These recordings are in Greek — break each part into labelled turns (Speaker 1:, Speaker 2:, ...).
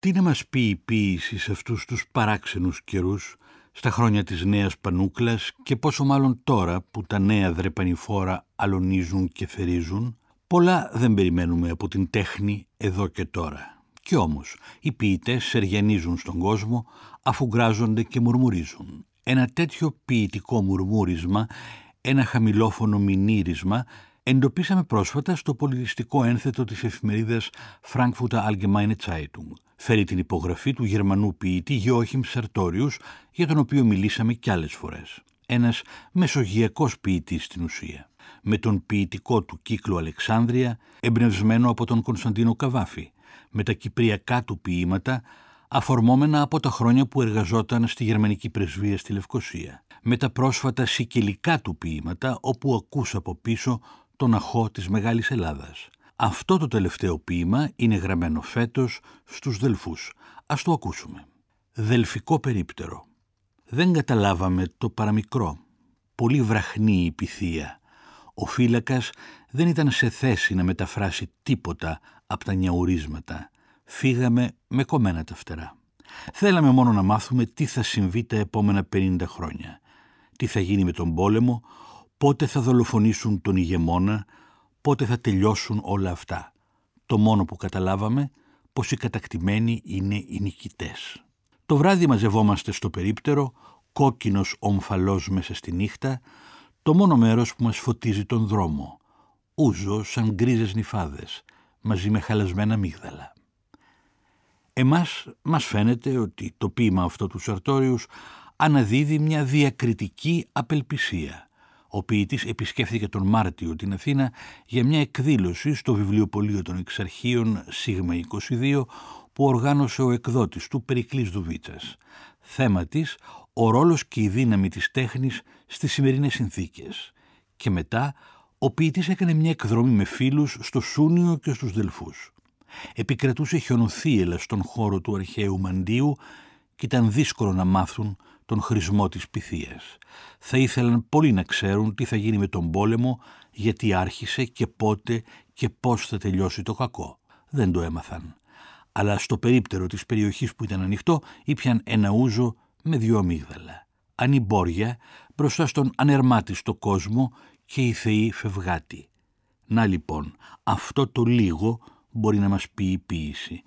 Speaker 1: Τι να μας πει η ποίηση σε αυτούς τους παράξενους καιρούς, στα χρόνια της νέας πανούκλας και πόσο μάλλον τώρα που τα νέα δρεπανηφόρα αλωνίζουν και θερίζουν, πολλά δεν περιμένουμε από την τέχνη εδώ και τώρα. Κι όμως οι ποιητές σεριανίζουν στον κόσμο αφού γκράζονται και μουρμουρίζουν. Ένα τέτοιο ποιητικό μουρμούρισμα, ένα χαμηλόφωνο μηνύρισμα εντοπίσαμε πρόσφατα στο πολιτιστικό ένθετο της εφημερίδας Frankfurter Allgemeine Zeitung. Φέρει την υπογραφή του Γερμανού ποιητή Γιώχιμ Σαρτόριους, για τον οποίο μιλήσαμε κι άλλες φορές. Ένας μεσογειακός ποιητής στην ουσία. Με τον ποιητικό του κύκλο Αλεξάνδρεια, εμπνευσμένο από τον Κωνσταντίνο Καβάφη, με τα κυπριακά του ποίηματα, αφορμόμενα από τα χρόνια που εργαζόταν στη γερμανική πρεσβεία στη Λευκοσία, με τα πρόσφατα σικελικά του ποίηματα, όπου ακούς από πίσω τον αχώ της Μεγάλης Ελλάδας. Αυτό το τελευταίο ποίημα είναι γραμμένο φέτος στους Δελφούς. Ας το ακούσουμε. Δελφικό περίπτερο. Δεν καταλάβαμε το παραμικρό. Πολύ βραχνή η πυθία. Ο φύλακας δεν ήταν σε θέση να μεταφράσει τίποτα από τα νιαουρίσματα. Φύγαμε με κομμένα τα φτερά. Θέλαμε μόνο να μάθουμε τι θα συμβεί τα επόμενα 50 χρόνια. Τι θα γίνει με τον πόλεμο, πότε θα δολοφονήσουν τον ηγεμόνα, πότε θα τελειώσουν όλα αυτά. Το μόνο που καταλάβαμε πως οι κατακτημένοι είναι οι νικητές. Το βράδυ μαζευόμαστε στο περίπτερο, κόκκινος ομφαλός μέσα στη νύχτα, το μόνο μέρος που μας φωτίζει τον δρόμο. Ούζο σαν γκρίζες νυφάδες, μαζί με χαλασμένα μίγδαλα. Εμάς μας φαίνεται ότι το ποίημα αυτό του Σαρτόριους αναδίδει μια διακριτική απελπισία – ο ποιητής επισκέφθηκε τον Μάρτιο την Αθήνα για μια εκδήλωση στο βιβλιοπωλείο των Εξαρχείων ΣΥΓΜΑ 22 που οργάνωσε ο εκδότης του Περικλής Δουβίτσας. Θέμα της, ο ρόλος και η δύναμη της τέχνης στις σημερινές συνθήκες. Και μετά, ο ποιητής έκανε μια εκδρομή με φίλους στο Σούνιο και στους Δελφούς. Επικρατούσε χιονοθύελα στον χώρο του αρχαίου Μαντίου και ήταν δύσκολο να μάθουν τον χρησμό της πυθίας. Θα ήθελαν πολύ να ξέρουν τι θα γίνει με τον πόλεμο, γιατί άρχισε και πότε και πώς θα τελειώσει το κακό. Δεν το έμαθαν. Αλλά στο περίπτερο της περιοχής που ήταν ανοιχτό ήπιαν ένα ούζο με δυο αμύγδαλα. Ανυμπόρια μπροστά στον ανερμάτιστο κόσμο και η θεή φευγάτη. Να λοιπόν, αυτό το λίγο μπορεί να μας πει η ποίηση.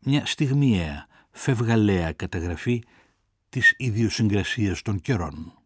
Speaker 1: Μια στιγμιαία, φευγαλαία καταγραφή της ιδιοσυγκρασίας των καιρών.